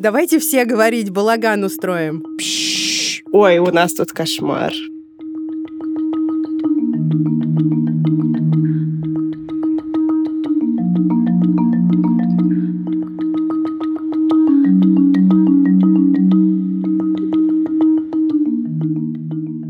Давайте все говорить, балаган устроим. Ой, у нас тут кошмар.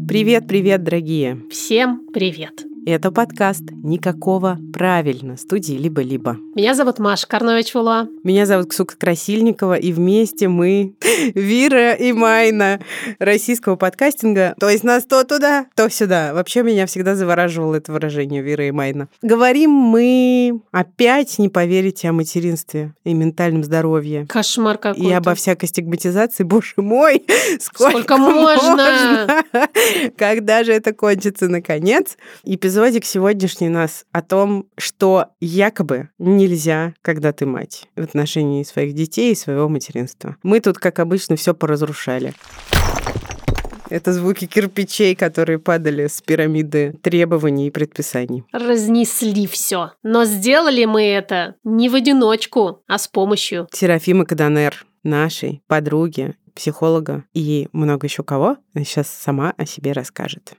Привет, привет, дорогие. Всем привет! Это подкаст «Никакого правильно» студии «Либо-либо». Меня зовут Маша Карнович-Вула. Меня зовут Ксука Красильникова, и вместе мы Вира и Майна российского подкастинга. То есть нас то туда, то сюда. Вообще меня всегда завораживало это выражение Вира и Майна. Говорим мы опять, не поверите, о материнстве и ментальном здоровье. Кошмар какой-то. И обо всякой стигматизации. Боже мой, сколько, Сколько можно? можно? Когда же это кончится наконец? Эпизодик сегодняшний нас о том, что якобы нельзя, когда ты мать, в отношении своих детей и своего материнства. Мы тут, как обычно, все поразрушали. Это звуки кирпичей, которые падали с пирамиды требований и предписаний. Разнесли все. Но сделали мы это не в одиночку, а с помощью. Серафима Каданер, нашей подруги, психолога и много еще кого, сейчас сама о себе расскажет.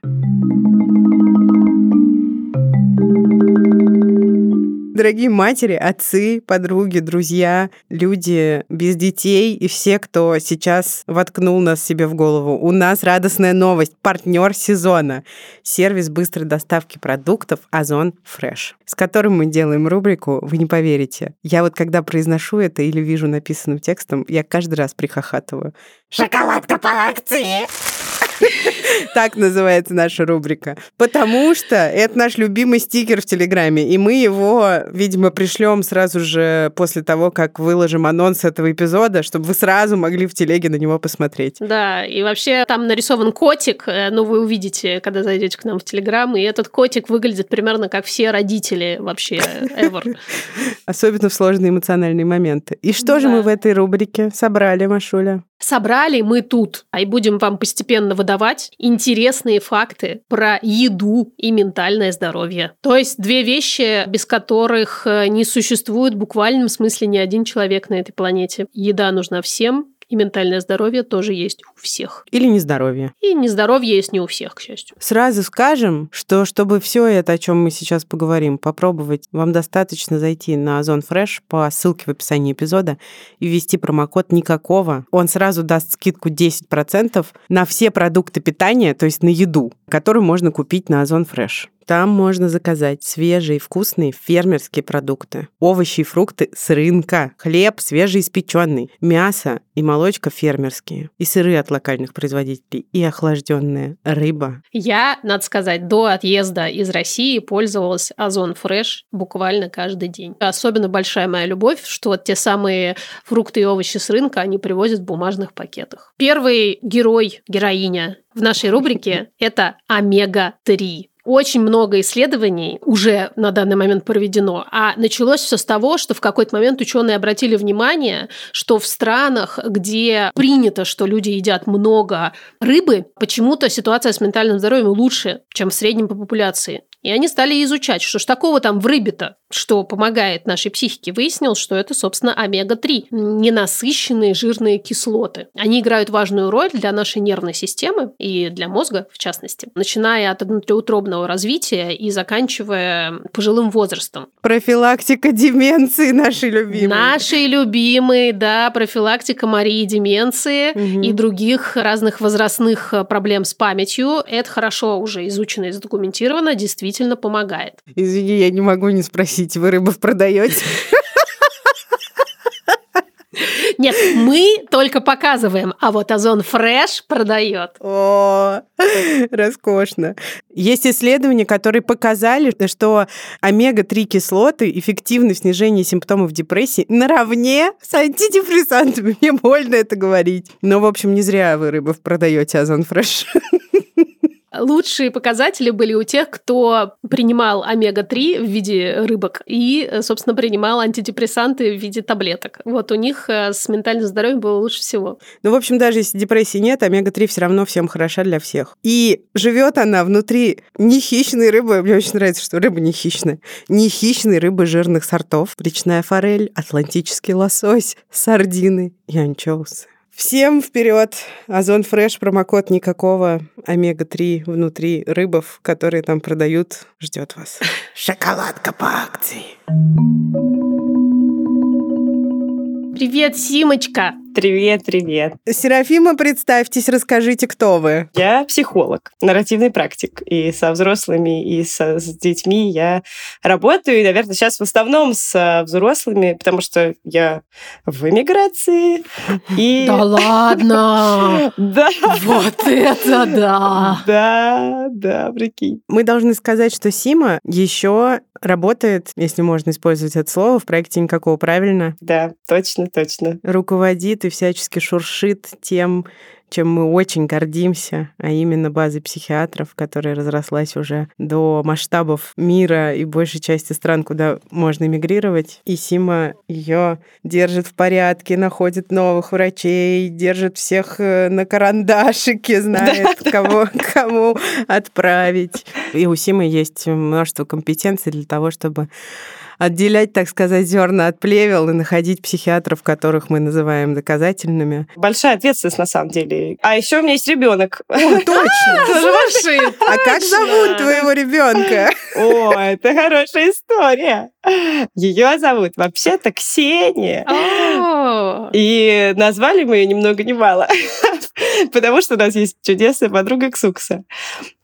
Дорогие матери, отцы, подруги, друзья, люди без детей и все, кто сейчас воткнул нас себе в голову. У нас радостная новость. Партнер сезона. Сервис быстрой доставки продуктов Озон Fresh, с которым мы делаем рубрику «Вы не поверите». Я вот когда произношу это или вижу написанным текстом, я каждый раз прихохатываю. Шоколадка по акции. Так называется наша рубрика. Потому что это наш любимый стикер в Телеграме, и мы его, видимо, пришлем сразу же после того, как выложим анонс этого эпизода, чтобы вы сразу могли в телеге на него посмотреть. Да, и вообще там нарисован котик, э, ну вы увидите, когда зайдете к нам в Телеграм, и этот котик выглядит примерно как все родители вообще ever. Особенно в сложные эмоциональные моменты. И что же Да. мы в этой рубрике собрали, Машуля? Собрали мы тут, а и будем вам постепенно выдавать интересные факты про еду и ментальное здоровье. То есть две вещи, без которых э, не существует в буквальном смысле ни один человек на этой планете. Еда нужна всем, и ментальное здоровье тоже есть у всех. Или нездоровье? И нездоровье есть не у всех, к счастью. Сразу скажем, что чтобы все это, о чем мы сейчас поговорим, попробовать, вам достаточно зайти на Озон Fresh по ссылке в описании эпизода и ввести промокод никакого. Он сразу даст скидку 10% на все продукты питания, то есть на еду, которую можно купить на Озон Fresh. Там можно заказать свежие, вкусные фермерские продукты, овощи и фрукты с рынка, хлеб свежеиспеченный, мясо и молочка фермерские, и сыры от локальных производителей, и охлажденная рыба. Я, надо сказать, до отъезда из России пользовалась Озон Фреш буквально каждый день. Особенно большая моя любовь, что вот те самые фрукты и овощи с рынка они привозят в бумажных пакетах. Первый герой, героиня в нашей рубрике – это омега-3. Очень много исследований уже на данный момент проведено, а началось все с того, что в какой-то момент ученые обратили внимание, что в странах, где принято, что люди едят много рыбы, почему-то ситуация с ментальным здоровьем лучше, чем в среднем по популяции. И они стали изучать, что ж такого там в рыбе-то, что помогает нашей психике. Выяснилось, что это, собственно, омега-3, ненасыщенные жирные кислоты. Они играют важную роль для нашей нервной системы и для мозга, в частности, начиная от внутриутробного развития и заканчивая пожилым возрастом. Профилактика деменции нашей любимой. Наши любимые, да, профилактика Марии деменции Мгм. и других разных возрастных э, проблем с памятью. Это хорошо уже изучено и задокументировано, действительно помогает. Извини, я не могу не спросить, вы рыбов продаете? Нет, мы только показываем, а вот Озон Фреш продает. О, роскошно. Есть исследования, которые показали, что омега-3 кислоты эффективны в снижении симптомов депрессии наравне с антидепрессантами. Мне больно это говорить. Но, в общем, не зря вы рыбов продаете Озон Фреш. Лучшие показатели были у тех, кто принимал омега-3 в виде рыбок и, собственно, принимал антидепрессанты в виде таблеток. Вот у них э, с ментальным здоровьем было лучше всего. Ну, в общем, даже если депрессии нет, омега-3 все равно всем хороша для всех. И живет она внутри не хищной рыбы. Мне очень нравится, что рыба не хищная. Не рыбы жирных сортов. Речная форель, атлантический лосось, сардины и анчоусы. Всем вперед! Озон Фреш, промокод никакого, омега-3 внутри рыбов, которые там продают, ждет вас. Шоколадка по акции. Привет, Симочка! Привет, привет. Серафима, представьтесь, расскажите, кто вы. Я психолог, нарративный практик. И со взрослыми, и со, с детьми я работаю. И, наверное, сейчас в основном с взрослыми, потому что я в эмиграции. И... Да ладно! Да. Вот это да! Да, да, прикинь. Мы должны сказать, что Сима еще работает, если можно использовать это слово, в проекте «Никакого правильно». Да, точно, точно. Руководит и всячески шуршит тем, чем мы очень гордимся, а именно базой психиатров, которая разрослась уже до масштабов мира и большей части стран, куда можно эмигрировать. И Сима ее держит в порядке, находит новых врачей, держит всех э, на карандашике, знает, кого, кому отправить. И у Симы есть множество компетенций для того, чтобы отделять, так сказать, зерна от плевел и находить психиатров, которых мы называем доказательными. Большая ответственность на самом деле. А еще у меня есть ребенок. О, точно! А как зовут твоего ребенка? О, это хорошая история. Ее зовут вообще-то Ксения. И назвали мы ее ни много ни мало, потому что у нас есть чудесная подруга Ксукса.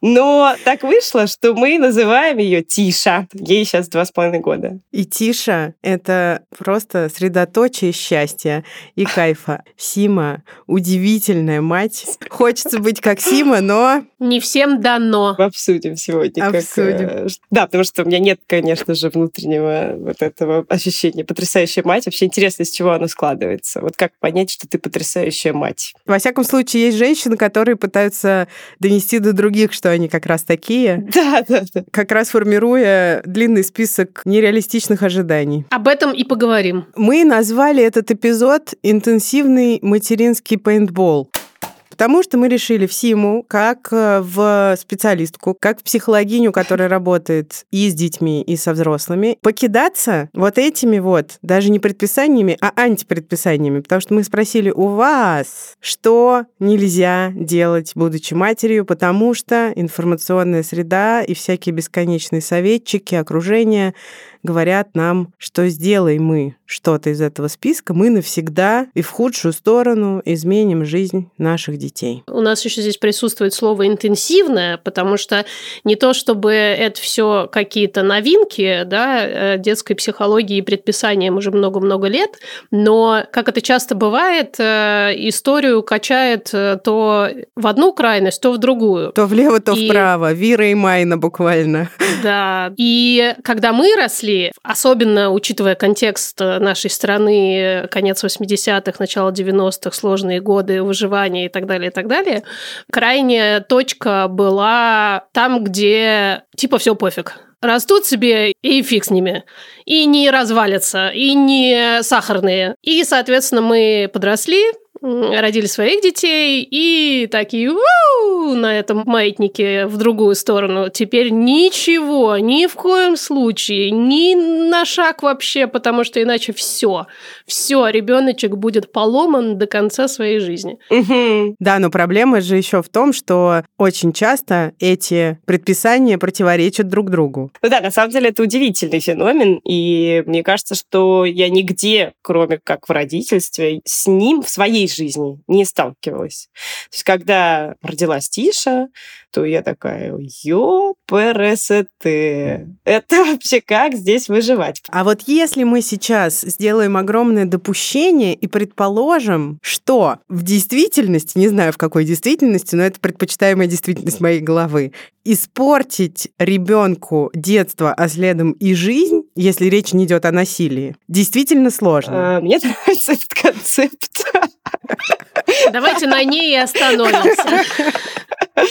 Но так вышло, что мы называем ее Тиша. Ей сейчас два с половиной года. И Тиша — это просто средоточие счастья и кайфа. Сима — удивительная мать. Хочется быть как Сима, но Не всем дано. Обсудим сегодня. как, Обсудим. э, ш- да, потому что у меня нет, конечно же, внутреннего вот этого ощущения. Потрясающая мать. Вообще интересно, из чего оно складывается. Вот как понять, что ты потрясающая мать? во всяком случае есть женщины, которые пытаются донести до других, что они как раз такие, Да, да, да. как раз формируя длинный список нереалистичных ожиданий. Об этом и поговорим. Мы назвали этот эпизод «Интенсивный материнский пейнтбол». Потому что мы решили в Симу, как э, в специалистку, как в психологиню, которая работает и с детьми, и со взрослыми, покидаться вот этими вот, даже не предписаниями, а антипредписаниями. Потому что мы спросили у вас, что нельзя делать, будучи матерью, потому что информационная среда и всякие бесконечные советчики, окружение говорят нам, что сделай мы что-то из этого списка, мы навсегда и в худшую сторону изменим жизнь наших детей. У нас еще здесь присутствует слово интенсивное, потому что не то чтобы это все какие-то новинки, да, э, детской психологии и предписаниям уже много-много лет, но, как это часто бывает, э, историю качает э, то в одну крайность, то в другую. То влево, то И- вправо. Вира и Майна буквально. Да. И когда мы росли, особенно учитывая контекст э, нашей страны, конец 80-х, начало 90-х, сложные годы выживания и так далее, и так далее, крайняя точка была там, где типа все пофиг. Растут себе и фиг с ними. И не развалятся, и не сахарные. И, соответственно, мы подросли, родили своих детей и такие «Уу!» на этом маятнике в другую сторону. Теперь ничего, ни в коем случае, ни на шаг вообще, потому что иначе все, все, ребеночек будет поломан до конца своей жизни. Да, но проблема же еще в том, что очень часто эти предписания противоречат друг другу. Ну да, на самом деле это удивительный феномен, и мне кажется, что я нигде, кроме как в родительстве, с ним в своей жизни не сталкивалась. То есть, когда родилась Тиша, то я такая, ёпересете, это вообще как здесь выживать? А вот если мы сейчас сделаем огромное допущение и предположим, что в действительности, не знаю в какой действительности, но это предпочитаемая действительность моей головы, испортить ребенку детство, а следом и жизнь, если речь не идет о насилии, действительно сложно. А, Мне нравится этот концепт. Давайте на ней и остановимся.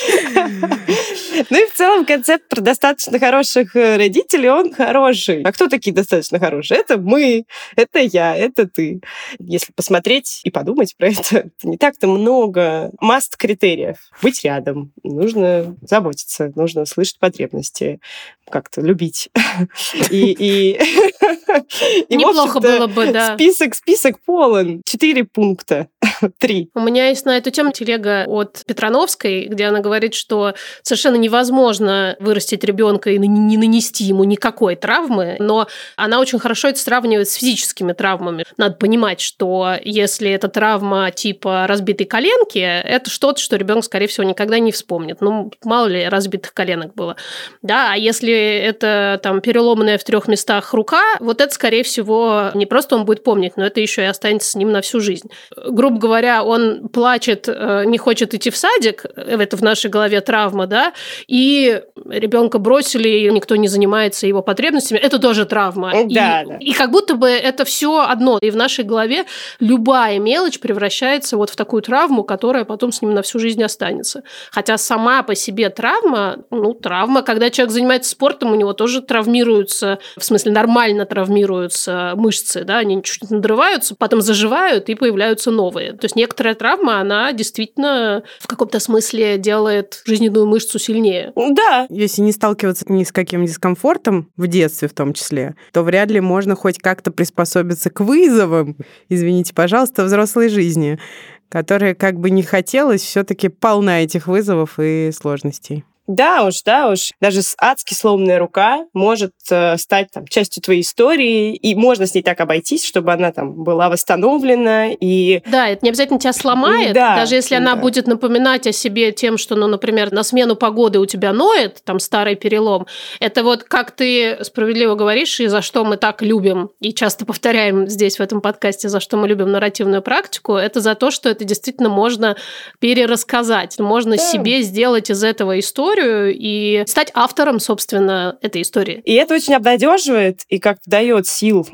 Ну и в целом концепт про достаточно хороших э, родителей, он хороший. А кто такие достаточно хорошие? Это мы, это я, это ты. Если посмотреть и подумать про это, это не так-то много маст критериев. Быть рядом, нужно заботиться, нужно слышать потребности, как-то любить. И, и, и Неплохо было бы, да. Список, список полон. Четыре пункта. Три. У меня есть на эту тему телега от Петрановской, где она говорит, что совершенно невозможно вырастить ребенка и не нанести ему никакой травмы, но она очень хорошо это сравнивает с физическими травмами. Надо понимать, что если это травма типа разбитой коленки, это что-то, что ребенок, скорее всего, никогда не вспомнит. Ну, мало ли разбитых коленок было. Да, а если это там переломанная в трех местах рука, вот это, скорее всего, не просто он будет помнить, но это еще и останется с ним на всю жизнь. Грубо говоря, он плачет, э, не хочет идти в садик, это в нашей голове травма, да, и ребенка бросили, и никто не занимается его потребностями, это тоже травма. Да, и, да. и как будто бы это все одно. И в нашей голове любая мелочь превращается вот в такую травму, которая потом с ним на всю жизнь останется. Хотя сама по себе травма, ну, травма, когда человек занимается спортом, у него тоже травмируются, в смысле нормально травмируются мышцы, да, они чуть-чуть надрываются, потом заживают и появляются новые. То есть некоторая травма, она действительно в каком-то смысле делает жизненную мышцу сильнее. Да. Если не сталкиваться ни с каким дискомфортом, в детстве в том числе, то вряд ли можно хоть как-то приспособиться к вызовам, извините, пожалуйста, взрослой жизни, которая как бы не хотелось, все-таки полна этих вызовов и сложностей. Да уж, да уж. Даже адски сломанная рука может э, стать там, частью твоей истории, и можно с ней так обойтись, чтобы она там была восстановлена. И... Да, это не обязательно тебя сломает, да, даже если да. она будет напоминать о себе тем, что, ну, например, на смену погоды у тебя ноет, там старый перелом. Это вот как ты справедливо говоришь, и за что мы так любим, и часто повторяем здесь в этом подкасте, за что мы любим нарративную практику, это за то, что это действительно можно перерассказать, можно да. себе сделать из этого историю, историю и стать автором, собственно, этой истории. И это очень обнадеживает и как-то дает сил.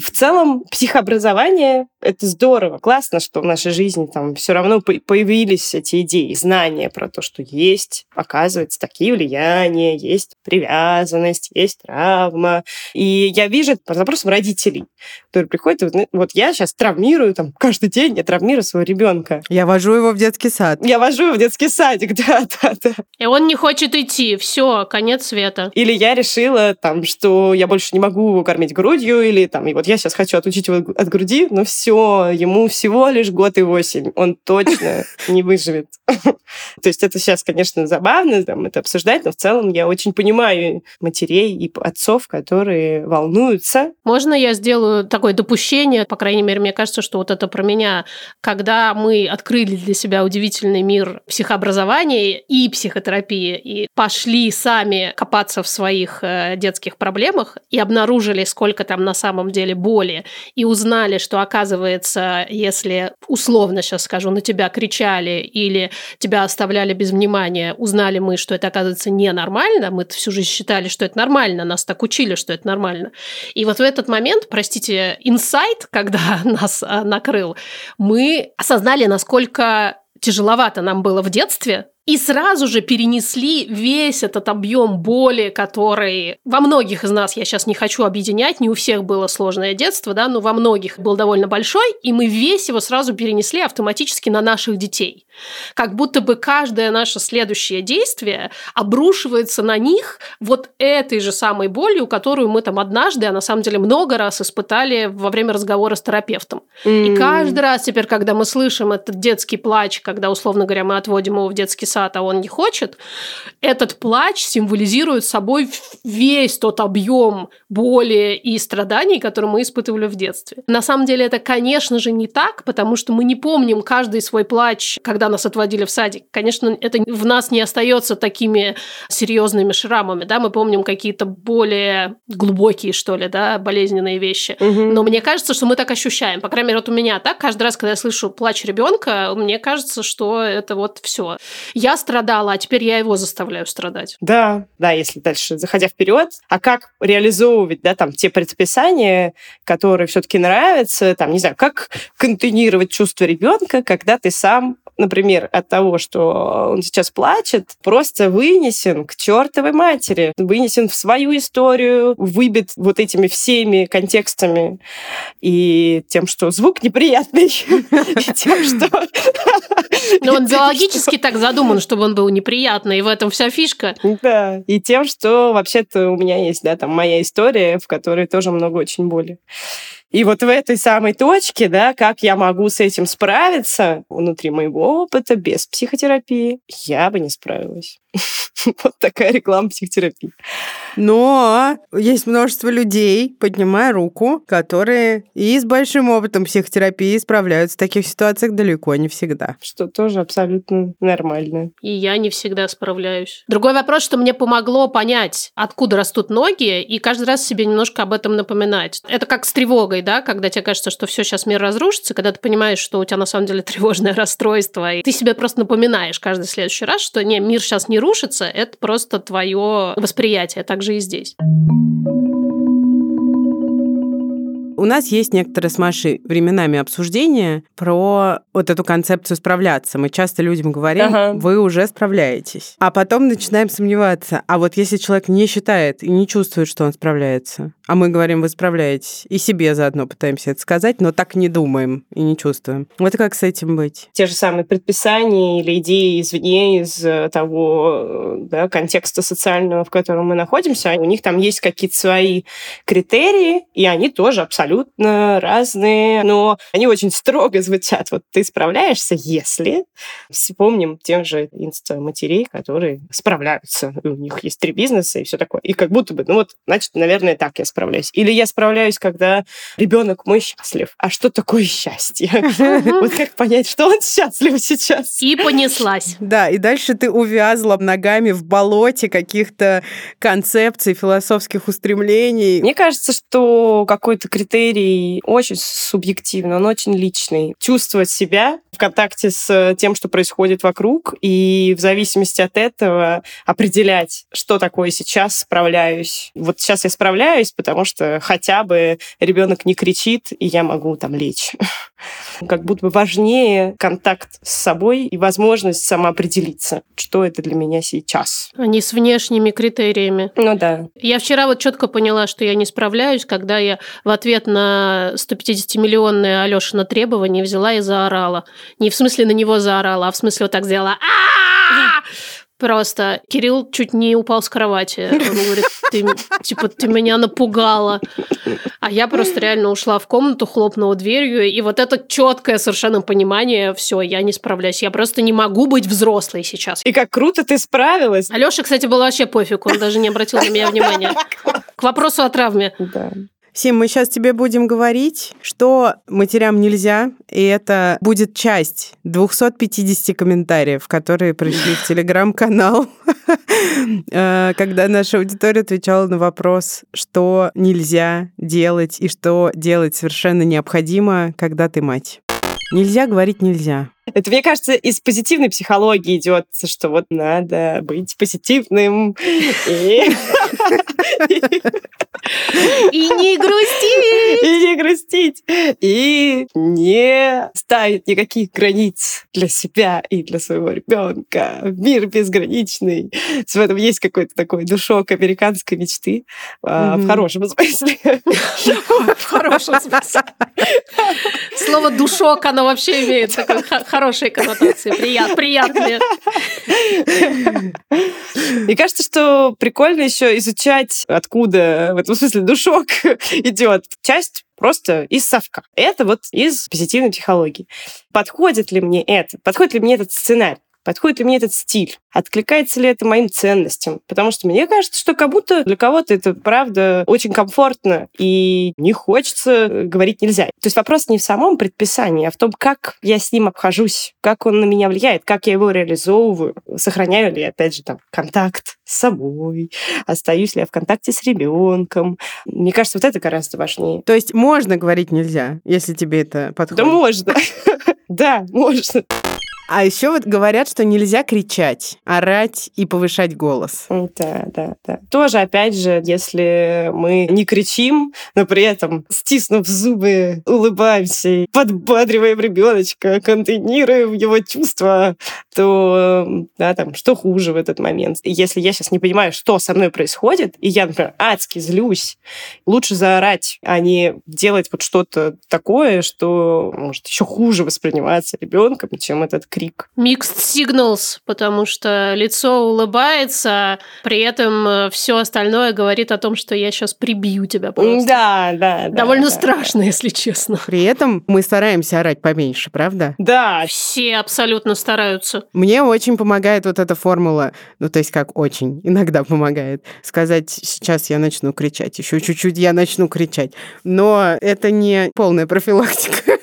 В целом, психообразование — это здорово, классно, что в нашей жизни там все равно появились эти идеи, знания про то, что есть, оказывается, такие влияния, есть привязанность, есть травма. И я вижу это по запросам родителей, которые приходят, вот, вот я сейчас травмирую, там, каждый день я травмирую своего ребенка. Я вожу его в детский сад. Я вожу его в детский садик, да, да, да. И он не хочет идти, все, конец света. Или я решила, там, что я больше не могу его кормить грудью, или там, и вот я сейчас хочу отучить его от груди, но все, ему всего лишь год и восемь, он точно не выживет. То есть это сейчас, конечно, забавно там, это обсуждать, но в целом я очень понимаю матерей и отцов, которые волнуются. Можно я сделаю такое допущение, по крайней мере, мне кажется, что вот это про меня, когда мы открыли для себя удивительный мир психообразования и психотерапии, и пошли сами копаться в своих э, детских проблемах и обнаружили, сколько там на самом деле боли, и узнали, что, оказывается, если, условно сейчас скажу, на тебя кричали или тебя оставляли без внимания, узнали мы, что это, оказывается, ненормально, мы всю жизнь считали, что это нормально, нас так учили, что это нормально. И вот в этот момент, простите, инсайт, когда нас а, накрыл, мы осознали, насколько тяжеловато нам было в детстве, и сразу же перенесли весь этот объем боли, который во многих из нас, я сейчас не хочу объединять, не у всех было сложное детство, да, но во многих был довольно большой, и мы весь его сразу перенесли автоматически на наших детей. Как будто бы каждое наше следующее действие обрушивается на них вот этой же самой болью, которую мы там однажды, а на самом деле много раз испытали во время разговора с терапевтом. Mm. И каждый раз теперь, когда мы слышим этот детский плач, когда, условно говоря, мы отводим его в детский сад, а он не хочет, этот плач символизирует собой весь тот объем боли и страданий, которые мы испытывали в детстве. На самом деле это, конечно же, не так, потому что мы не помним каждый свой плач, когда нас отводили в садик. Конечно, это в нас не остается такими серьезными шрамами, да, мы помним какие-то более глубокие, что ли, да, болезненные вещи. Угу. Но мне кажется, что мы так ощущаем. По крайней мере, вот у меня так, каждый раз, когда я слышу плач ребенка, мне кажется, что это вот все. Я страдала, а теперь я его заставляю страдать. Да, да, если дальше заходя вперед, а как реализовывать, да, там те предписания, которые все-таки нравятся, там, не знаю, как контейнировать чувство ребенка, когда ты сам например, от того, что он сейчас плачет, просто вынесен к чертовой матери, вынесен в свою историю, выбит вот этими всеми контекстами и тем, что звук неприятный, и тем, что... Но он биологически так задуман, чтобы он был неприятный, и в этом вся фишка. Да, и тем, что вообще-то у меня есть, да, там моя история, в которой тоже много очень боли. И вот в этой самой точке, да, как я могу с этим справиться внутри моего опыта без психотерапии, я бы не справилась. Вот такая реклама психотерапии. Но есть множество людей, поднимая руку, которые и с большим опытом психотерапии справляются в таких ситуациях далеко не всегда. Что тоже абсолютно нормально. И я не всегда справляюсь. Другой вопрос, что мне помогло понять, откуда растут ноги, и каждый раз себе немножко об этом напоминать. Это как с тревогой, да, когда тебе кажется, что все сейчас мир разрушится, когда ты понимаешь, что у тебя на самом деле тревожное расстройство, и ты себе просто напоминаешь каждый следующий раз, что не, мир сейчас не рушится, это просто твое восприятие, так же и здесь. У нас есть некоторые с Машей временами обсуждения про вот эту концепцию справляться. Мы часто людям говорим, ага. вы уже справляетесь. А потом начинаем сомневаться. А вот если человек не считает и не чувствует, что он справляется, а мы говорим, вы справляетесь, и себе заодно пытаемся это сказать, но так не думаем и не чувствуем. Вот как с этим быть? Те же самые предписания или идеи извне, из того да, контекста социального, в котором мы находимся, у них там есть какие-то свои критерии, и они тоже абсолютно разные, но они очень строго звучат. Вот ты справляешься, если... Вспомним тех же инста-матерей, которые справляются. У них есть три бизнеса и все такое. И как будто бы, ну вот, значит, наверное, так я справляюсь справляюсь. Или я справляюсь, когда ребенок мой счастлив. А что такое счастье? Вот как понять, что он счастлив сейчас? И понеслась. Да, и дальше ты увязла ногами в болоте каких-то концепций, философских устремлений. Мне кажется, что какой-то критерий очень субъективный, он очень личный. Чувствовать себя в контакте с тем, что происходит вокруг, и в зависимости от этого определять, что такое сейчас справляюсь. Вот сейчас я справляюсь, потому что хотя бы ребенок не кричит, и я могу там лечь. Как будто бы важнее контакт с собой и возможность самоопределиться, что это для меня сейчас. А не с внешними критериями. Ну да. Я вчера вот четко поняла, что я не справляюсь, когда я в ответ на 150-миллионное Алешина требование взяла и заорала. Не в смысле на него заорала, а в смысле вот так сделала. Просто Кирилл чуть не упал с кровати. Он говорит, ты, типа, ты меня напугала. А я просто реально ушла в комнату, хлопнула дверью, и вот это четкое совершенно понимание, все, я не справляюсь. Я просто не могу быть взрослой сейчас. И как круто ты справилась. Алёша, кстати, был вообще пофиг, он даже не обратил на меня внимания. К вопросу о травме. Да. Сим, мы сейчас тебе будем говорить, что матерям нельзя, и это будет часть 250 комментариев, которые пришли в телеграм-канал, э, когда наша аудитория отвечала на вопрос, что нельзя делать и что делать совершенно необходимо, когда ты мать. Нельзя говорить нельзя. Это, мне кажется, из позитивной психологии идет, что вот надо быть позитивным. И не грустить! И не грустить! И не ставить никаких границ для себя и для своего ребенка. Мир безграничный. В этом есть какой-то такой душок американской мечты. В хорошем смысле. В хорошем смысле. Слово «душок», оно вообще имеет такой хорошие коннотации, прият, приятные. Мне кажется, что прикольно еще изучать, откуда в этом смысле душок идет. Часть просто из совка. Это вот из позитивной психологии. Подходит ли мне это? Подходит ли мне этот сценарий? Подходит ли мне этот стиль? Откликается ли это моим ценностям? Потому что мне кажется, что как будто для кого-то это, правда, очень комфортно, и не хочется говорить нельзя. То есть вопрос не в самом предписании, а в том, как я с ним обхожусь, как он на меня влияет, как я его реализовываю, сохраняю ли, опять же, там, контакт с собой, остаюсь ли я в контакте с ребенком. Мне кажется, вот это гораздо важнее. То есть можно говорить нельзя, если тебе это подходит? Да можно. Да, можно. А еще вот говорят, что нельзя кричать, орать и повышать голос. Да, да, да. Тоже, опять же, если мы не кричим, но при этом, стиснув зубы, улыбаемся, подбадриваем ребеночка, контейнируем его чувства, то, да, там, что хуже в этот момент? Если я сейчас не понимаю, что со мной происходит, и я, например, адски злюсь, лучше заорать, а не делать вот что-то такое, что может еще хуже восприниматься ребенком, чем этот крик. Mixed signals, потому что лицо улыбается, при этом э, все остальное говорит о том, что я сейчас прибью тебя просто. Да, да. Довольно да, страшно, да. если честно. При этом мы стараемся орать поменьше, правда? Да. Все абсолютно стараются. Мне очень помогает вот эта формула, ну то есть как очень, иногда помогает, сказать, сейчас я начну кричать, еще чуть-чуть я начну кричать. Но это не полная профилактика.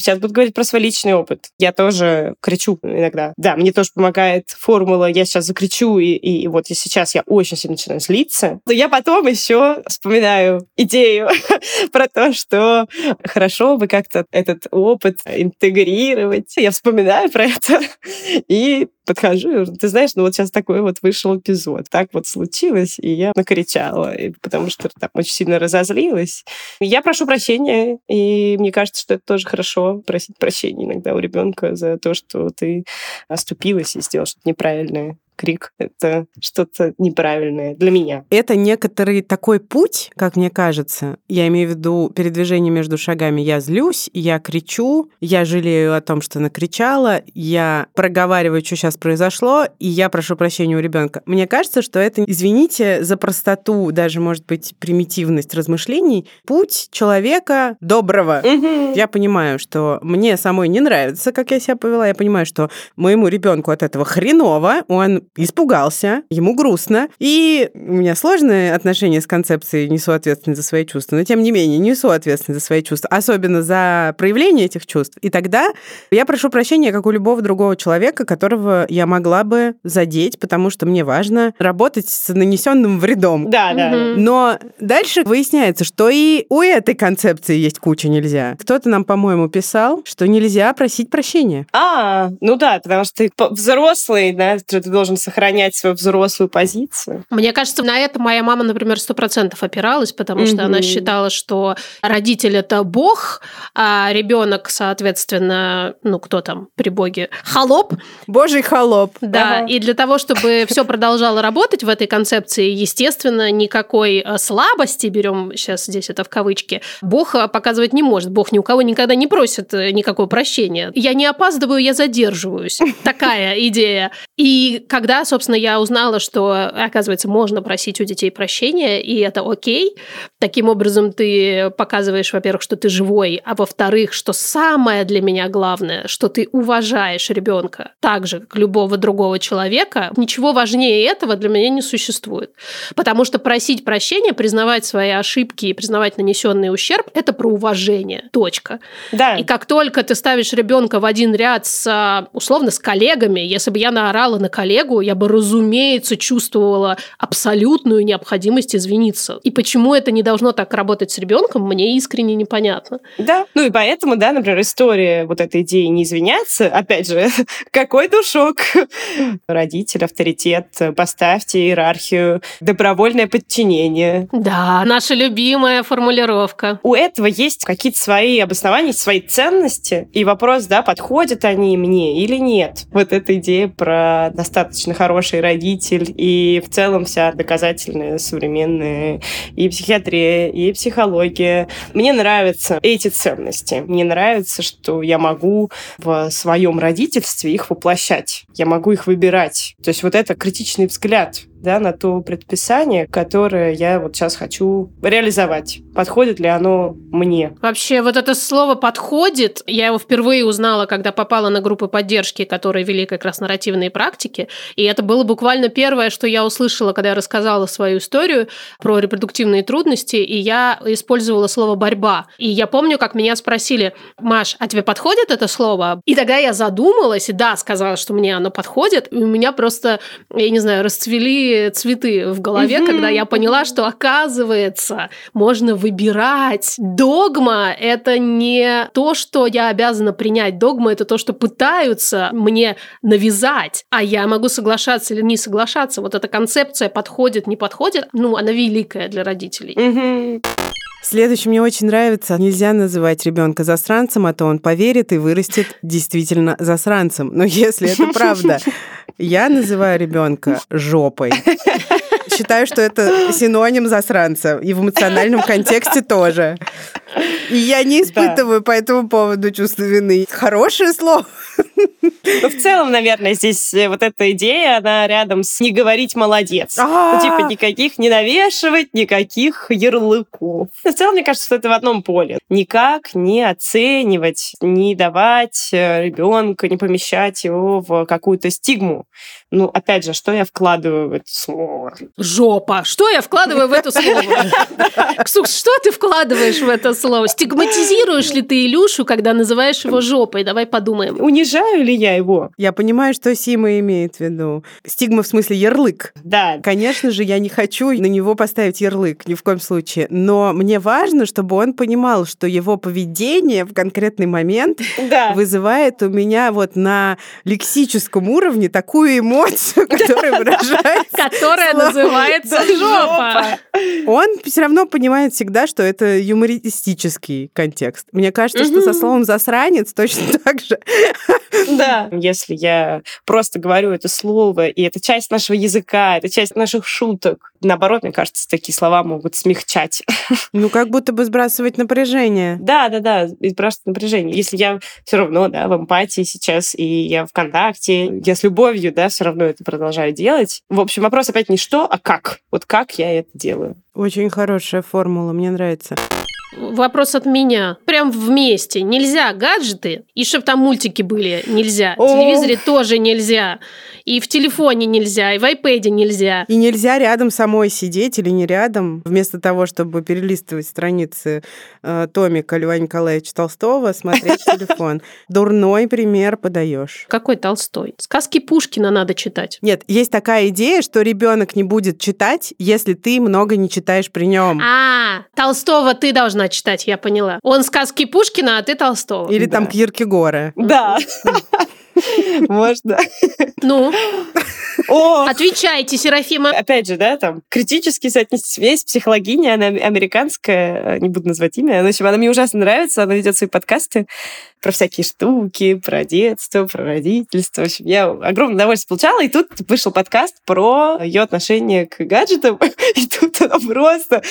Сейчас буду говорить про свой личный опыт. Я тоже кричу иногда. Да, мне тоже помогает формула «я сейчас закричу», и, и, и вот и сейчас я очень сильно начинаю злиться. Но я потом еще вспоминаю идею про то, что хорошо бы как-то этот опыт интегрировать. Я вспоминаю про это и подхожу, ты знаешь, ну вот сейчас такой вот вышел эпизод. Так вот случилось, и я накричала, потому что там очень сильно разозлилась. Я прошу прощения, и мне кажется, что это тоже хорошо, просить прощения иногда у ребенка за то, что ты оступилась и сделал что-то неправильное крик — это что-то неправильное для меня. Это некоторый такой путь, как мне кажется. Я имею в виду передвижение между шагами. Я злюсь, я кричу, я жалею о том, что накричала, я проговариваю, что сейчас произошло, и я прошу прощения у ребенка. Мне кажется, что это, извините за простоту, даже, может быть, примитивность размышлений, путь человека доброго. Угу. Я понимаю, что мне самой не нравится, как я себя повела. Я понимаю, что моему ребенку от этого хреново, он испугался, ему грустно, и у меня сложные отношения с концепцией «несу ответственность за свои чувства», но тем не менее несу ответственность за свои чувства, особенно за проявление этих чувств. И тогда я прошу прощения, как у любого другого человека, которого я могла бы задеть, потому что мне важно работать с нанесенным вредом. Да, да. Но дальше выясняется, что и у этой концепции есть куча нельзя. Кто-то нам, по-моему, писал, что нельзя просить прощения. А, ну да, потому что ты взрослый, да, ты должен сохранять свою взрослую позицию. Мне кажется, на это моя мама, например, сто процентов опиралась, потому что она считала, что родитель это бог, а ребенок, соответственно, ну кто там при боге, холоп. Божий холоп. Да, ага. и для того, чтобы все продолжало работать в этой концепции, естественно, никакой э, слабости, берем сейчас здесь это в кавычки, бог э, показывать не может. Бог ни у кого никогда не просит э, никакого прощения. Я не опаздываю, я задерживаюсь. Такая идея. И когда когда, собственно, я узнала, что, оказывается, можно просить у детей прощения, и это окей. Таким образом, ты показываешь, во-первых, что ты живой, а во-вторых, что самое для меня главное, что ты уважаешь ребенка так же, как любого другого человека. Ничего важнее этого для меня не существует. Потому что просить прощения, признавать свои ошибки и признавать нанесенный ущерб – это про уважение. Точка. Да. И как только ты ставишь ребенка в один ряд с, условно, с коллегами, если бы я наорала на коллегу, я бы, разумеется, чувствовала абсолютную необходимость извиниться. И почему это не должно так работать с ребенком, мне искренне непонятно. Да, ну и поэтому, да, например, история вот этой идеи не извиняться, опять же, какой душок. Родитель, авторитет, поставьте иерархию, добровольное подчинение. Да, наша любимая формулировка. У этого есть какие-то свои обоснования, свои ценности, и вопрос, да, подходят они мне или нет. Вот эта идея про достаточно достаточно хороший родитель, и в целом вся доказательная современная и психиатрия, и психология. Мне нравятся эти ценности. Мне нравится, что я могу в своем родительстве их воплощать. Я могу их выбирать. То есть вот это критичный взгляд да, на то предписание, которое я вот сейчас хочу реализовать. Подходит ли оно мне? Вообще, вот это слово «подходит», я его впервые узнала, когда попала на группы поддержки, которые вели как раз нарративные практики, и это было буквально первое, что я услышала, когда я рассказала свою историю про репродуктивные трудности, и я использовала слово «борьба». И я помню, как меня спросили, Маш, а тебе подходит это слово? И тогда я задумалась, и да, сказала, что мне оно подходит, и у меня просто, я не знаю, расцвели цветы в голове, угу. когда я поняла, что оказывается, можно выбирать. Догма – это не то, что я обязана принять. Догма – это то, что пытаются мне навязать, а я могу соглашаться или не соглашаться. Вот эта концепция подходит, не подходит, ну, она великая для родителей. Угу. Следующий мне очень нравится. Нельзя называть ребенка засранцем, а то он поверит и вырастет действительно засранцем. Но если это правда, я называю ребенка жопой. Считаю, что это синоним засранца. И в эмоциональном контексте тоже. И я не испытываю да. по этому поводу чувства вины. Хорошее слово. Ну, в целом, наверное, здесь э, вот эта идея, она рядом с «не говорить молодец». Ну, типа никаких не навешивать, никаких ярлыков. В целом, мне кажется, что это в одном поле. Никак не оценивать, не давать э, ребенка, не помещать его в какую-то стигму. Ну, опять же, что я вкладываю в это слово? Жопа. Что я вкладываю в это слово? Ксукс, что ты вкладываешь в это слово? Стигматизируешь ли ты Илюшу, когда называешь его жопой? Давай подумаем. Унижаю ли я его? Я понимаю, что Сима имеет в виду. Стигма в смысле ярлык. Да. Конечно же, я не хочу на него поставить ярлык, ни в коем случае. Но мне важно, чтобы он понимал, что его поведение в конкретный момент да. вызывает у меня вот на лексическом уровне такую эмоцию, эмоцию, которая выражается. Которая называется жопа. Он все равно понимает всегда, что это юмористический контекст. Мне кажется, что со словом засранец точно так же. Да. Если я просто говорю это слово, и это часть нашего языка, это часть наших шуток, наоборот, мне кажется, такие слова могут смягчать. Ну, как будто бы сбрасывать напряжение. Да, да, да, сбрасывать напряжение. Если я все равно, да, в эмпатии сейчас, и я в контакте, я с любовью, да, все равно это продолжаю делать. В общем, вопрос опять не что, а как. Вот как я это делаю. Очень хорошая формула, мне нравится. Вопрос от меня. Прям вместе. Нельзя гаджеты, и чтобы там мультики были, нельзя. В телевизоре тоже нельзя. И в телефоне нельзя, и в iPad нельзя. И нельзя рядом самой сидеть или не рядом. Вместо того, чтобы перелистывать страницы э, томика Льва Николаевича Толстого, смотреть телефон. Дурной пример подаешь. Какой Толстой? Сказки Пушкина надо читать. Нет, есть такая идея, что ребенок не будет читать, если ты много не читаешь при нем. А, Толстого ты должна читать, я поняла. Он сказки Пушкина, а ты Толстого. Или да. там Киркегора. Да. Можно. Ну? О! Отвечайте, Серафима. Опять же, да, там, критически соотнести. Есть психологиня, она американская, не буду называть имя, но, в общем, она мне ужасно нравится, она ведет свои подкасты про всякие штуки, про детство, про родительство. В общем, я огромное удовольствие получала, и тут вышел подкаст про ее отношение к гаджетам, и тут она просто...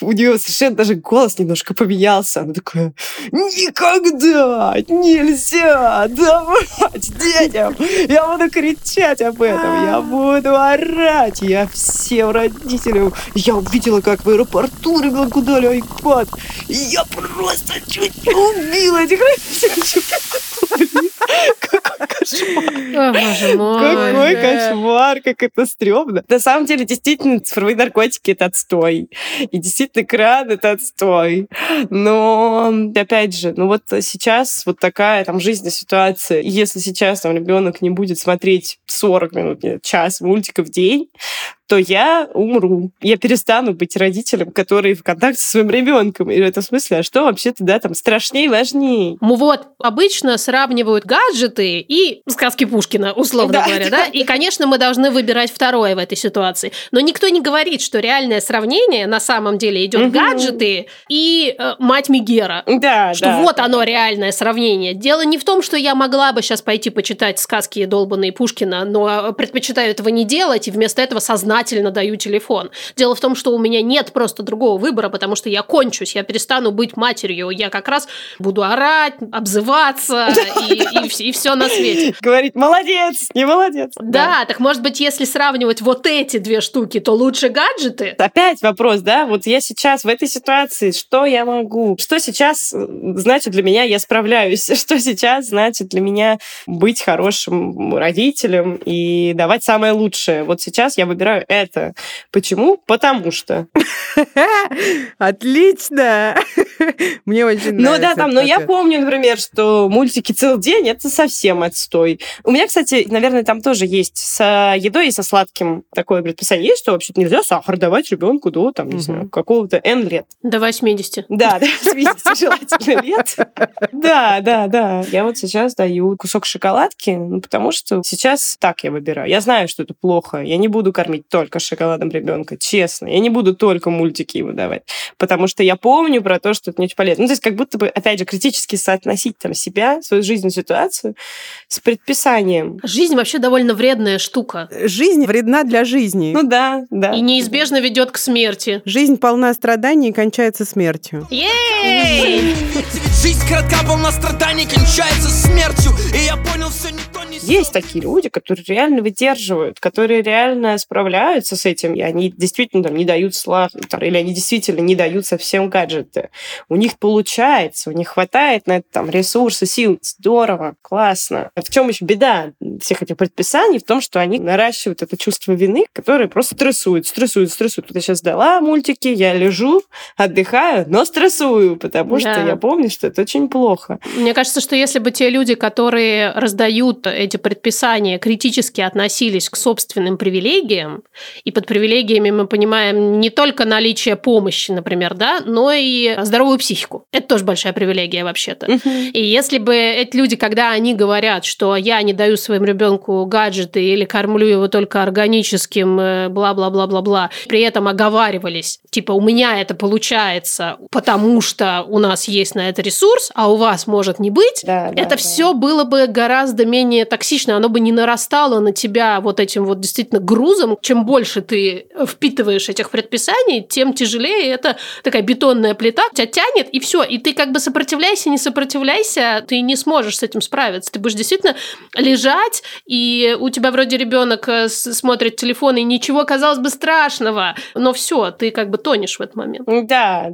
У нее совершенно даже голос немножко поменялся. Она такая, никогда нельзя давать детям! Я буду кричать об этом, я буду орать, я всем родителям... Я увидела, как в аэропорту ребенку дали и я просто чуть не убила этих родителей какой кошмар. Какой кошмар, как это стрёмно. На самом деле, действительно, цифровые наркотики — это отстой. И действительно, экран — это отстой. Но, опять же, ну вот сейчас вот такая там жизненная ситуация. Если сейчас там ребенок не будет смотреть 40 минут, нет, час мультиков в день, то я умру. Я перестану быть родителем, который в контакте со своим ребенком. И в этом смысле, а что вообще-то, да, там страшнее и важнее? Ну вот, обычно сравнивают гаджеты и сказки Пушкина, условно да, говоря, да? И, конечно, мы должны выбирать второе в этой ситуации. Но никто не говорит, что реальное сравнение на самом деле идет угу. гаджеты и э, мать Мигера. Да, что да. вот оно реальное сравнение. Дело не в том, что я могла бы сейчас пойти почитать сказки долбанные Пушкина, но предпочитаю этого не делать и вместо этого сознать сознательно даю телефон. Дело в том, что у меня нет просто другого выбора, потому что я кончусь, я перестану быть матерью, я как раз буду орать, обзываться и, и, и все на свете. Говорить, молодец, не молодец. Да, так может быть, если сравнивать вот эти две штуки, то лучше гаджеты? Опять вопрос, да, вот я сейчас в этой ситуации, что я могу? Что сейчас э, значит для меня я справляюсь? Что сейчас значит для меня быть хорошим родителем и давать самое лучшее? Вот сейчас я выбираю это. Почему? Потому что. Отлично! Мне очень нравится. Ну да, там, но я помню, например, что мультики целый день это совсем отстой. У меня, кстати, наверное, там тоже есть с едой и со сладким такое предписание есть, что вообще-то нельзя сахар давать ребенку до, там, не знаю, какого-то N лет. До 80. Да, до 80 желательно лет. Да, да, да. Я вот сейчас даю кусок шоколадки, ну, потому что сейчас так я выбираю. Я знаю, что это плохо. Я не буду кормить только шоколадом ребенка, честно. Я не буду только мультики ему давать, потому что я помню про то, что это не очень полезно. Ну, то есть как будто бы, опять же, критически соотносить там себя, свою жизненную ситуацию с предписанием. Жизнь вообще довольно вредная штука. Жизнь вредна для жизни. Ну да, да. И неизбежно ведет к смерти. Жизнь полна страданий и кончается смертью. Ей! Жизнь коротка, полна страданий, кончается смертью И я понял, все не Есть такие люди, которые реально выдерживают, которые реально справляются с этим, и они действительно там, не дают слав, или они действительно не дают совсем гаджеты. У них получается, у них хватает на это там ресурсы, сил. Здорово, классно. В чем еще беда всех этих предписаний? В том, что они наращивают это чувство вины, которое просто стрессует, стрессует, стрессует. Вот я сейчас дала мультики, я лежу, отдыхаю, но стрессую, потому что Да. я помню, что это очень плохо. Мне кажется, что если бы те люди, которые раздают эти предписания, критически относились к собственным привилегиям, и под привилегиями мы понимаем не только наличие помощи, например, да, но и здоровую психику. Это тоже большая привилегия вообще-то. И если бы эти люди, когда они говорят, что я не даю своему ребенку гаджеты или кормлю его только органическим, э, бла-бла-бла-бла-бла, при этом оговаривались, типа, у меня это получается, потому что у нас есть на это ресурс, а у вас может не быть, Да, да, это да. все было бы гораздо менее токсично, оно бы не нарастало на тебя вот этим вот действительно грузом. Чем больше ты впитываешь этих предписаний, тем тяжелее это такая бетонная плита, тебя тянет, и все. И ты как бы сопротивляйся, не сопротивляйся, ты не сможешь с этим справиться. Ты будешь действительно лежать, и у тебя вроде ребенок э, смотрит телефон, и ничего, казалось бы, страшного. Но все, ты как бы тонешь в этот момент. Да,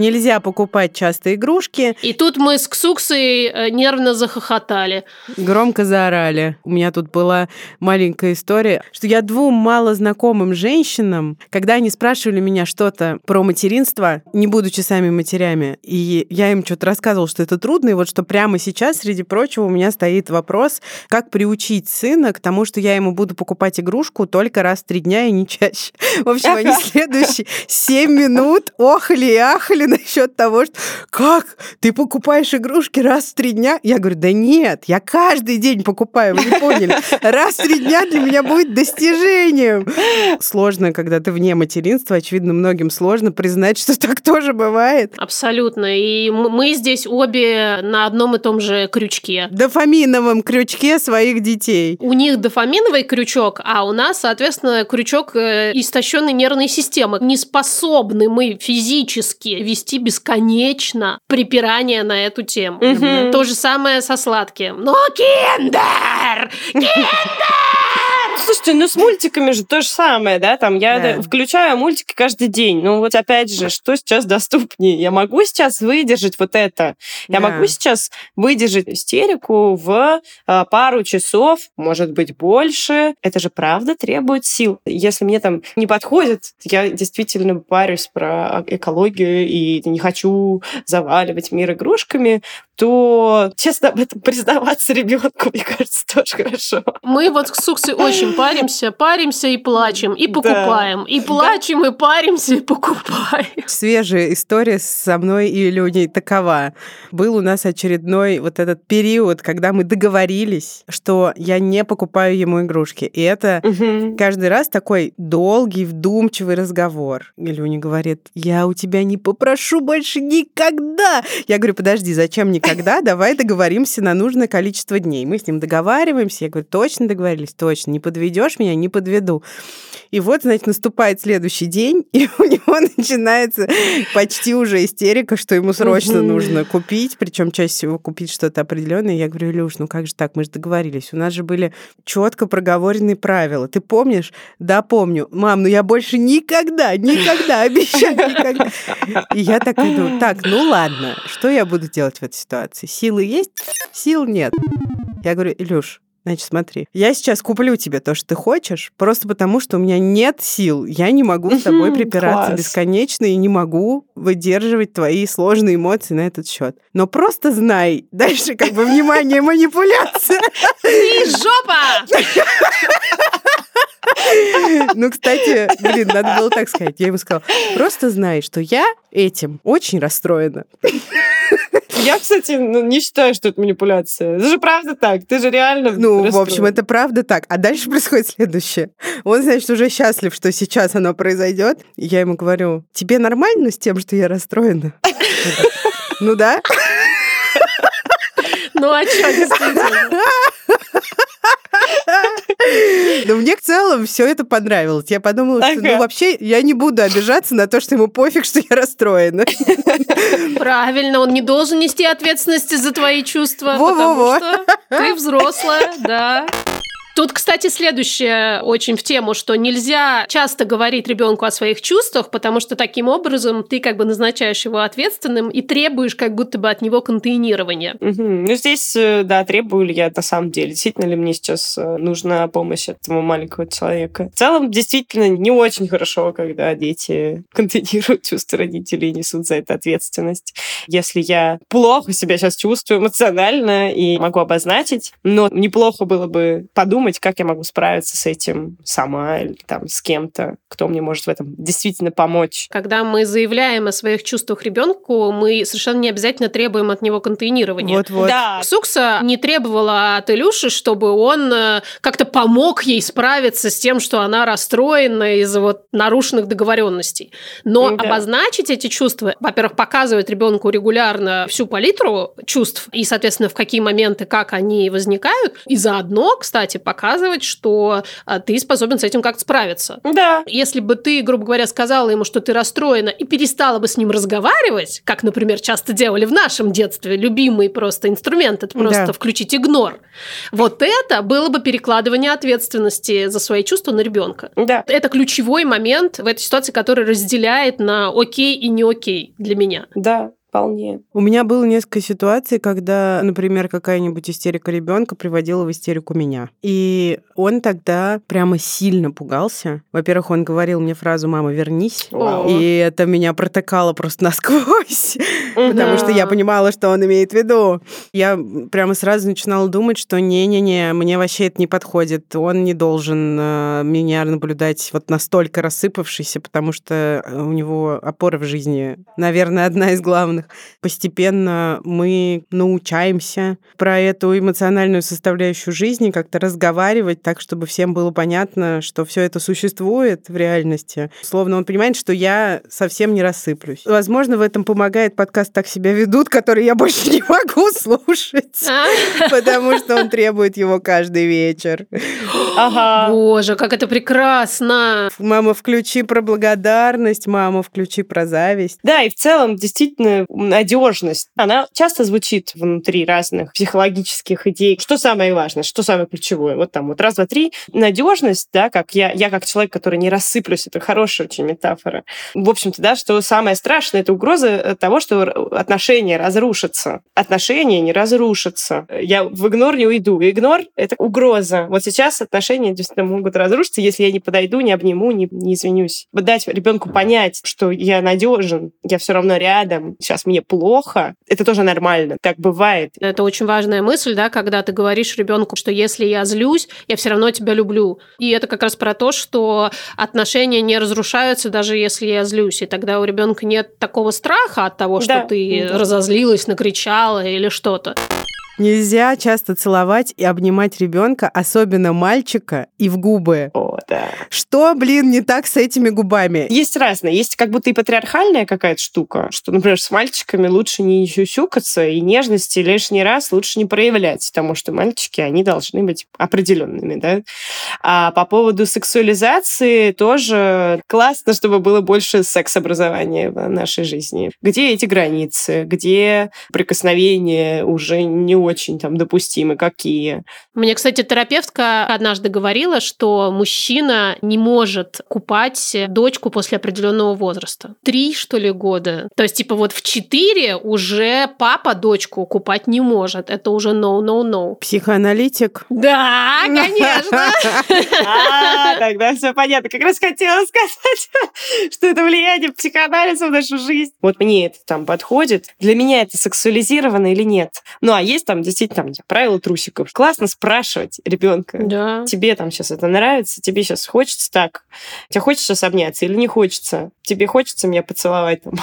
Нельзя покупать часто игрушки. И тут мы с Ксуксой э, нервно захохотали. Громко заорали. У меня тут была маленькая история, что я двум малознакомым женщинам, когда они спрашивали меня что-то про материнство, не будучи сами матерями, и я им что-то рассказывала, что это трудно, и вот что прямо сейчас, среди прочего, у меня стоит вопрос, как приучить сына к тому, что я ему буду покупать игрушку только раз в три дня и не чаще. В общем, они следующие семь минут охали и ахали насчет того, что как ты покупаешь игрушки раз в три дня? Я говорю, да нет, я каждый день покупаю, вы не поняли. Раз в три дня для меня будет достижением. Сложно, когда ты вне материнства, очевидно, многим сложно признать, что так тоже бывает. Абсолютно. И мы здесь обе на одном и том же крючке. Дофаминовом крючке своих детей. У них дофаминовый крючок, а у нас, соответственно, крючок э, истощенной нервной системы. Не способны мы физически вести бесконечно припирание на эту тему. Мгм. То же самое со сладким. Но киндер! Слушайте, ну с мультиками же то же самое, да, там я Да. включаю мультики каждый день. Ну вот опять же, что сейчас доступнее? Я могу сейчас выдержать вот это. Я Да. могу сейчас выдержать истерику в а, пару часов, может быть, больше. Это же правда требует сил. Если мне там не подходит, я действительно парюсь про экологию и не хочу заваливать мир игрушками, то честно об этом признаваться ребенку, мне кажется, тоже хорошо. Мы вот с Суксой очень паримся, паримся и плачем, и Да. покупаем. И плачем, и паримся, и покупаем. Свежая история со мной и Леней такова. Был у нас очередной вот этот период, когда мы договорились, что я не покупаю ему игрушки. И это Мгм. каждый раз такой долгий, вдумчивый разговор. И Люня говорит, я у тебя не попрошу больше никогда. Я говорю, подожди, зачем никогда? когда, давай договоримся на нужное количество дней. Мы с ним договариваемся, я говорю, точно договорились, точно, не подведешь меня, не подведу. И вот, значит, наступает следующий день, и у него начинается почти уже истерика, что ему срочно нужно купить, причем чаще всего купить что-то определенное. Я говорю, Илюш, ну как же так, мы же договорились. У нас же были четко проговоренные правила. Ты помнишь? Да, помню. Мам, ну я больше никогда, никогда, обещаю, никогда. И я так иду, так, ну ладно, что я буду делать в этой ситуации? Силы есть? Сил нет. Я говорю, Илюш, Значит, смотри, я сейчас куплю тебе то, что ты хочешь, просто потому что у меня нет сил. Я не могу с тобой припираться Класс. бесконечно и не могу выдерживать твои сложные эмоции на этот счет. Но просто знай, дальше как бы внимание, манипуляция. Ты жопа! Ну, кстати, блин, надо было так сказать. Я ему сказала, просто знай, что я этим очень расстроена. Я, кстати, ну, не считаю, что это манипуляция. Это же правда так. Ты же реально Ну, в общем, это правда так. А дальше происходит следующее. Он, значит, уже счастлив, что сейчас оно произойдет. И я ему говорю, тебе нормально с тем, что я расстроена? Ну да. Ну а что, действительно? Но мне в целом все это понравилось. Я подумала, что ну вообще я не буду обижаться на то, что ему пофиг, что я расстроена. Правильно, он не должен нести ответственности за твои чувства, потому что ты взрослая, да. Тут, кстати, следующее очень в тему, что нельзя часто говорить ребенку о своих чувствах, потому что таким образом ты как бы назначаешь его ответственным и требуешь как будто бы от него контейнирования. Мгм. Ну, здесь, э, да, требую ли я на самом деле, действительно ли мне сейчас э, нужна помощь этому маленького человека. В целом, действительно, не очень хорошо, когда дети контейнируют чувства родителей и несут за это ответственность. Если я плохо себя сейчас чувствую эмоционально и могу обозначить, но неплохо было бы подумать, как я могу справиться с этим сама или там с кем-то, кто мне может в этом действительно помочь. Когда мы заявляем о своих чувствах ребенку, мы совершенно не обязательно требуем от него контейнирования. Вот-вот. Да, Сукса не требовала от Илюши, чтобы он э, как-то помог ей справиться с тем, что она расстроена из-за вот нарушенных договоренностей. Но Да. обозначить эти чувства, во-первых, показывать ребенку регулярно всю палитру чувств и, соответственно, в какие моменты, как они возникают, и заодно, кстати, показывать, что а, ты способен с этим как-то справиться. да, Если бы ты, грубо говоря, сказала ему, что ты расстроена, и перестала бы с ним разговаривать, как, например, часто делали в нашем детстве, любимый просто инструмент, это просто Да. включить игнор. Вот это было бы перекладывание ответственности за свои чувства на ребенка. да. Это ключевой момент в этой ситуации, который разделяет на окей и не окей для меня. Да, вполне. У меня было несколько ситуаций, когда, например, какая-нибудь истерика ребенка приводила в истерику меня. И он тогда прямо сильно пугался. Во-первых, он говорил мне фразу «мама, вернись». Вау. И это меня протыкало просто насквозь, потому что я понимала, что он имеет в виду. Я прямо сразу начинала думать, что не-не-не, мне вообще это не подходит. Он не должен э, меня наблюдать вот настолько рассыпавшийся, потому что у него опора в жизни, наверное, одна из главных. Постепенно мы научаемся про эту эмоциональную составляющую жизни как-то разговаривать так, чтобы всем было понятно, что все это существует в реальности. Словно он понимает, что я совсем не рассыплюсь. Возможно, в этом помогает подкаст «Так себя ведут», который я больше не могу слушать, А? потому что он требует его каждый вечер. Ага. Боже, как это прекрасно! Мама, включи про благодарность, мама, включи про зависть. Да, и в целом действительно надежность, она часто звучит внутри разных психологических идей. Что самое важное, что самое ключевое? Вот там вот раз, два, три. Надежность, да, как я, я как человек, который не рассыплюсь, это хорошая очень метафора. В общем-то, да, что самое страшное, это угроза э, того, что отношения разрушатся. Отношения не разрушатся. Я в игнор не уйду. Игнор — это угроза. Вот сейчас отношения действительно могут разрушиться, если я не подойду, не обниму, не, не извинюсь. Вот дать ребенку понять, что я надежен, я все равно рядом, сейчас мне плохо, это тоже нормально. Так бывает. Это очень важная мысль, да, когда ты говоришь ребенку, что если я злюсь, я все равно тебя люблю. И это как раз про то, что отношения не разрушаются, даже если я злюсь. И тогда у ребенка нет такого страха от того, что Да, ты да. разозлилась, накричала или что-то. Нельзя часто целовать и обнимать ребенка, особенно мальчика, и в губы. О, да. Что, блин, не так с этими губами? Есть разные. Есть как будто и патриархальная какая-то штука, что, например, с мальчиками лучше не сюсюкаться, и нежности лишний раз лучше не проявлять, потому что мальчики, они должны быть определенными, да. А по поводу сексуализации тоже классно, чтобы было больше секс-образования в нашей жизни. Где эти границы? Где прикосновения уже не очень там допустимы? Какие? Мне, кстати, терапевтка однажды говорила, что мужчина не может купать дочку после определенного возраста. Три, что ли, года. То есть, типа, вот в четыре уже папа дочку купать не может. Это уже no-no-no. Психоаналитик? Да, конечно. А, тогда все понятно. Как раз хотела сказать, что это влияние психоанализа в нашу жизнь. Вот мне это там подходит. Для меня это сексуализировано или нет? Ну, а есть там действительно там, правила трусиков. Классно спрашивать ребенка. Да. Тебе там сейчас это нравится, тебе сейчас хочется так. Тебе хочется сейчас обняться или не хочется? Тебе хочется меня поцеловать там?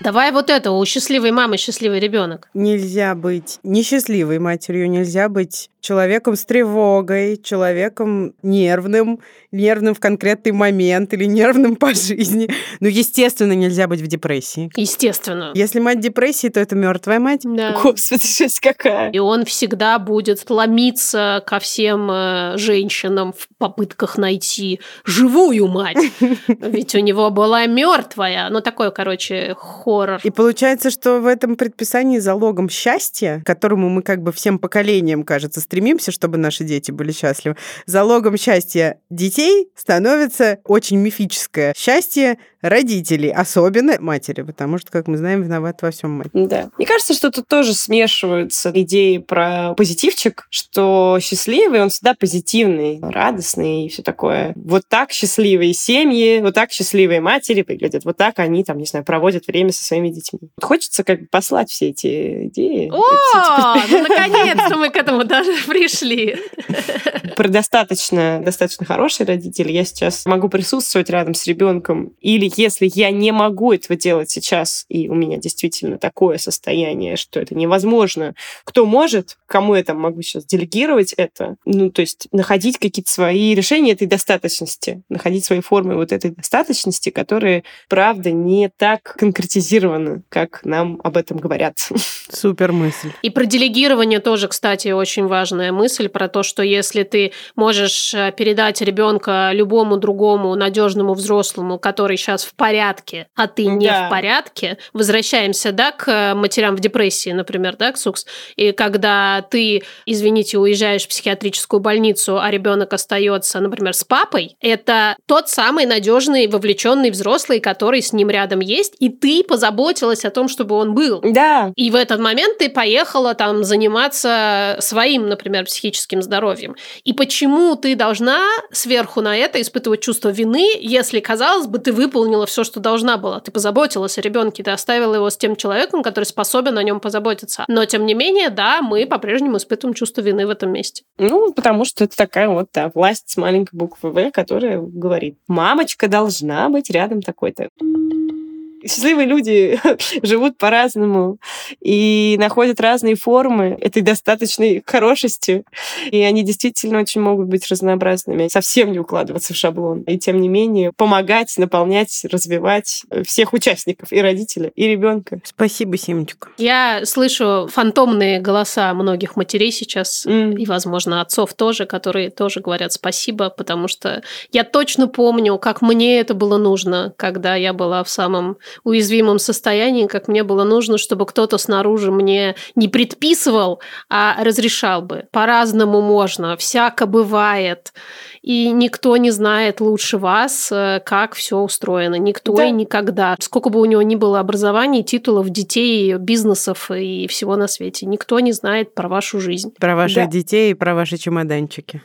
Давай вот это, у счастливой мамы счастливый ребенок. Нельзя быть несчастливой матерью, нельзя быть человеком с тревогой, человеком нервным, нервным в конкретный момент или нервным по жизни. Ну, естественно, нельзя быть в депрессии. Естественно. Если мать в депрессии, то это мертвая мать. Да. Господи, жесть какая. И он всегда будет ломиться ко всем э, женщинам в попытках найти живую мать. Ведь у него была мертвая. Ну, такой, короче, хоррор. И получается, что в этом предписании залогом счастья, к которому мы как бы всем поколениям, кажется, стремимся, чтобы наши дети были счастливы, залогом счастья детей становится очень мифическое счастье родителей, особенно матери, потому что, как мы знаем, виноват во всем мать. Да. Мне кажется, что тут тоже смешиваются идеи про позитивчик, что счастливый, он всегда позитивный, радостный и все такое. Вот так счастливые семьи, вот так счастливые матери выглядят, вот так они там, не знаю, проводят время со своими детьми. Хочется как бы послать все эти идеи. О, ну наконец-то мы к этому даже пришли. Про достаточно, достаточно хороший родитель я сейчас могу присутствовать рядом с ребенком или если я не могу этого делать сейчас, и у меня действительно такое состояние, что это невозможно, кто может, кому я там могу сейчас делегировать это? Ну, то есть находить какие-то свои решения этой достаточности, находить свои формы вот этой достаточности, которые, правда, не так конкретизированы, как нам об этом говорят. Супер мысль. И про делегирование тоже, кстати, очень важная мысль про то, что если ты можешь э, передать ребенка любому другому надежному взрослому, который сейчас в порядке, а ты не Да. в порядке, возвращаемся, да, к э, матерям в депрессии, например, да, к СУКС, и когда ты, извините, уезжаешь в психиатрическую больницу, а ребенок остается, например, с папой, это тот самый надежный, вовлеченный взрослый, который с ним рядом есть, и ты позаботилась о том, чтобы он был. Да, И в этот момент ты поехала там заниматься своим, например, психическим здоровьем. И почему ты должна сверху на это испытывать чувство вины, если, казалось бы, ты выполнила все, что должна была? Ты позаботилась о ребенке, ты оставила его с тем человеком, который способен о нем позаботиться. Но, тем не менее, да, мы по-прежнему испытываем чувство вины в этом месте. Ну, потому что это такая вот да, власть с маленькой буквы В, которая говорит, мамочка должна быть рядом такой-то. Счастливые люди живут по-разному и находят разные формы этой достаточной хорошести. И они действительно очень могут быть разнообразными, совсем не укладываться в шаблон. И тем не менее помогать, наполнять, развивать всех участников, и родителя, и ребенка. Спасибо, Симочка. Я слышу фантомные голоса многих матерей сейчас, М. и, возможно, отцов тоже, которые тоже говорят спасибо, потому что я точно помню, как мне это было нужно, когда я была в самом уязвимом состоянии, как мне было нужно, чтобы кто-то снаружи мне не предписывал, а разрешал бы. По-разному можно, всяко бывает. И никто не знает лучше вас, э, как все устроено. Никто Да. и никогда. Сколько бы у него ни было образований, титулов, детей, бизнесов и всего на свете. Никто не знает про вашу жизнь. Про ваших Да. детей и про ваши чемоданчики.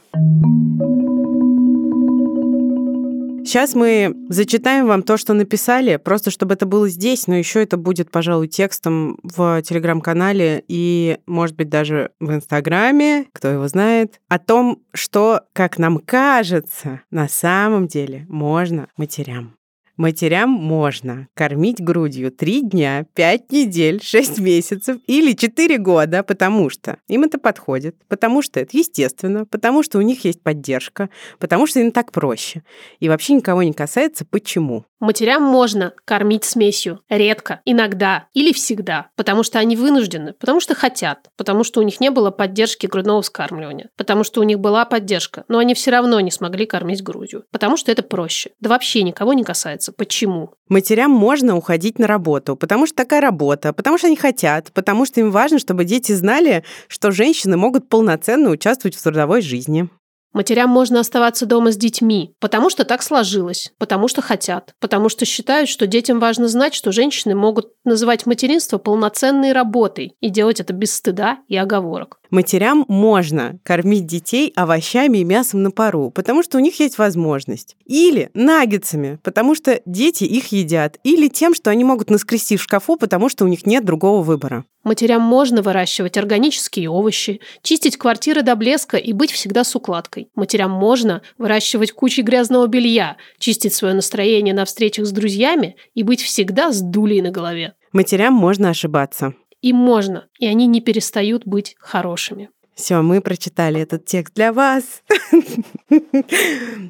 Сейчас мы зачитаем вам то, что написали, просто чтобы это было здесь, но еще это будет, пожалуй, текстом в телеграм-канале и, может быть, даже в Инстаграме, кто его знает, о том, что, как нам кажется, на самом деле можно матерям. Матерям можно кормить грудью 3 дня, 5 недель, 6 месяцев или 4 года, потому что им это подходит, потому что это естественно, потому что у них есть поддержка, потому что им так проще. И вообще никого не касается почему. Матерям можно кормить смесью редко, иногда или всегда, потому что они вынуждены, потому что хотят, потому что у них не было поддержки грудного вскармливания, потому что у них была поддержка, но они все равно не смогли кормить грудью, потому что это проще. Да вообще никого не касается. Почему? Матерям можно уходить на работу, потому что такая работа, потому что они хотят, потому что им важно, чтобы дети знали, что женщины могут полноценно участвовать в трудовой жизни. Матерям можно оставаться дома с детьми, потому что так сложилось, потому что хотят, потому что считают, что детям важно знать, что женщины могут называть материнство полноценной работой и делать это без стыда и оговорок. Матерям можно кормить детей овощами и мясом на пару, потому что у них есть возможность. Или наггетсами, потому что дети их едят. Или тем, что они могут наскрести в шкафу, потому что у них нет другого выбора. Матерям можно выращивать органические овощи, чистить квартиры до блеска и быть всегда с укладкой. Матерям можно выращивать кучи грязного белья, чистить свое настроение на встречах с друзьями и быть всегда с дулей на голове. Матерям можно ошибаться. Им можно, и они не перестают быть хорошими. Все, мы прочитали этот текст для вас.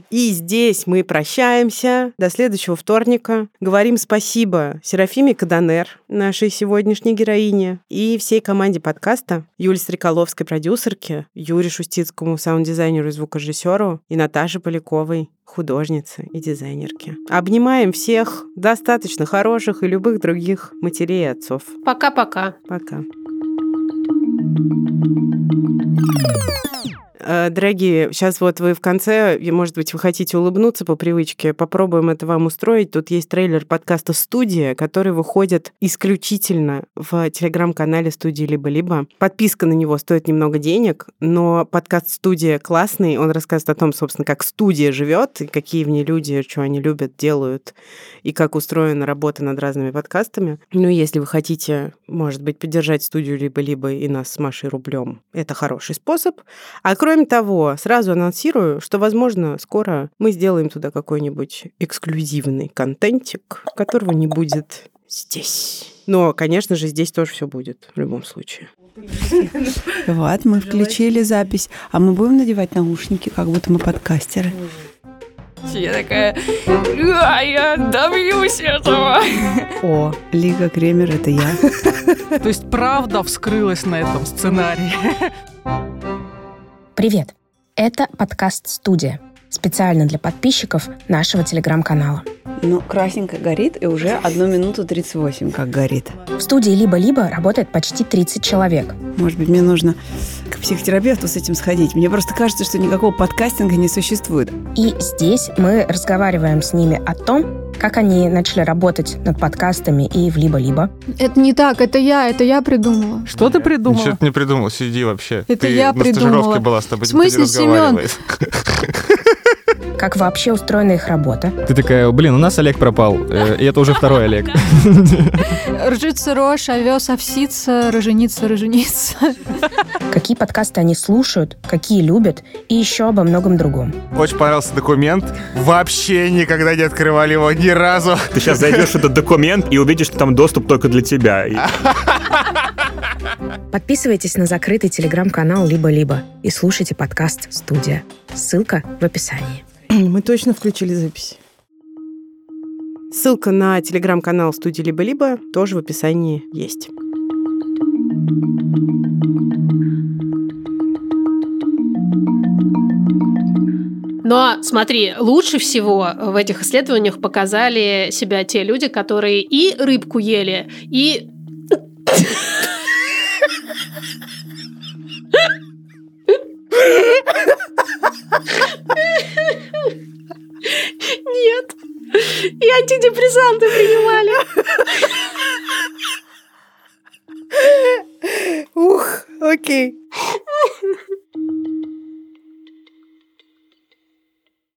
И здесь мы прощаемся. До следующего вторника. Говорим спасибо Серафиме Каданер, нашей сегодняшней героине, и всей команде подкаста, Юле Стреколовской, продюсерке, Юре Шустицкому, саунд-дизайнеру и звукорежиссеру, и Наташе Поляковой, художнице и дизайнерке. Обнимаем всех достаточно хороших и любых других матерей и отцов. Пока-пока. Пока. -пока. Пока. うん! Дорогие, сейчас вот вы в конце, может быть, вы хотите улыбнуться по привычке, попробуем это вам устроить. Тут есть трейлер подкаста «Студия», который выходит исключительно в телеграм-канале студии «Либо-либо». Подписка на него стоит немного денег, но подкаст «Студия» классный, он рассказывает о том, собственно, как студия живет, и какие в ней люди, что они любят, делают, и как устроена работа над разными подкастами. Ну, если вы хотите, может быть, поддержать студию «Либо-либо» и нас с Машей рублем, это хороший способ. А кроме Кроме того, сразу анонсирую, что, возможно, скоро мы сделаем туда какой-нибудь эксклюзивный контентик, которого не будет здесь. Но, конечно же, здесь тоже все будет в любом случае. Вот, мы включили запись. А мы будем надевать наушники, как будто мы подкастеры. Я такая, а, я добьюсь этого. О, Лига Кремер, это я. То есть правда вскрылась на этом сценарии. Привет! Это подкаст «Студия», специально для подписчиков нашего телеграм-канала. Ну, красненько горит, и уже одну минуту 38 как горит. В студии «Либо-либо» работает почти 30 человек. Может быть, мне нужно к психотерапевту с этим сходить. Мне просто кажется, что никакого подкастинга не существует. И здесь мы разговариваем с ними о том, как они начали работать над подкастами и в либо-либо? Это не так, это я, это я придумала. Что ты придумала? Ничего ты не придумал, сиди вообще. Это ты я на придумала. стажировке была, с тобой В смысле, Семен? Как вообще устроена их работа? Ты такая, блин, у нас Олег пропал, э, и это уже второй Олег. Ржица рожь, овес овсица, роженица роженица. Какие подкасты они слушают, какие любят, и еще обо многом другом. Очень понравился документ. Вообще никогда не открывали его ни разу. Ты сейчас зайдешь в этот документ и увидишь, что там доступ только для тебя. Подписывайтесь на закрытый телеграм-канал «Либо-либо» и слушайте подкаст «Студия». Ссылка в описании. Мы точно включили запись. Ссылка на телеграм-канал студии «Либо-либо» тоже в описании есть. Но смотри, лучше всего в этих исследованиях показали себя те люди, которые и рыбку ели, и... И антидепрессанты принимали. Ух, окей.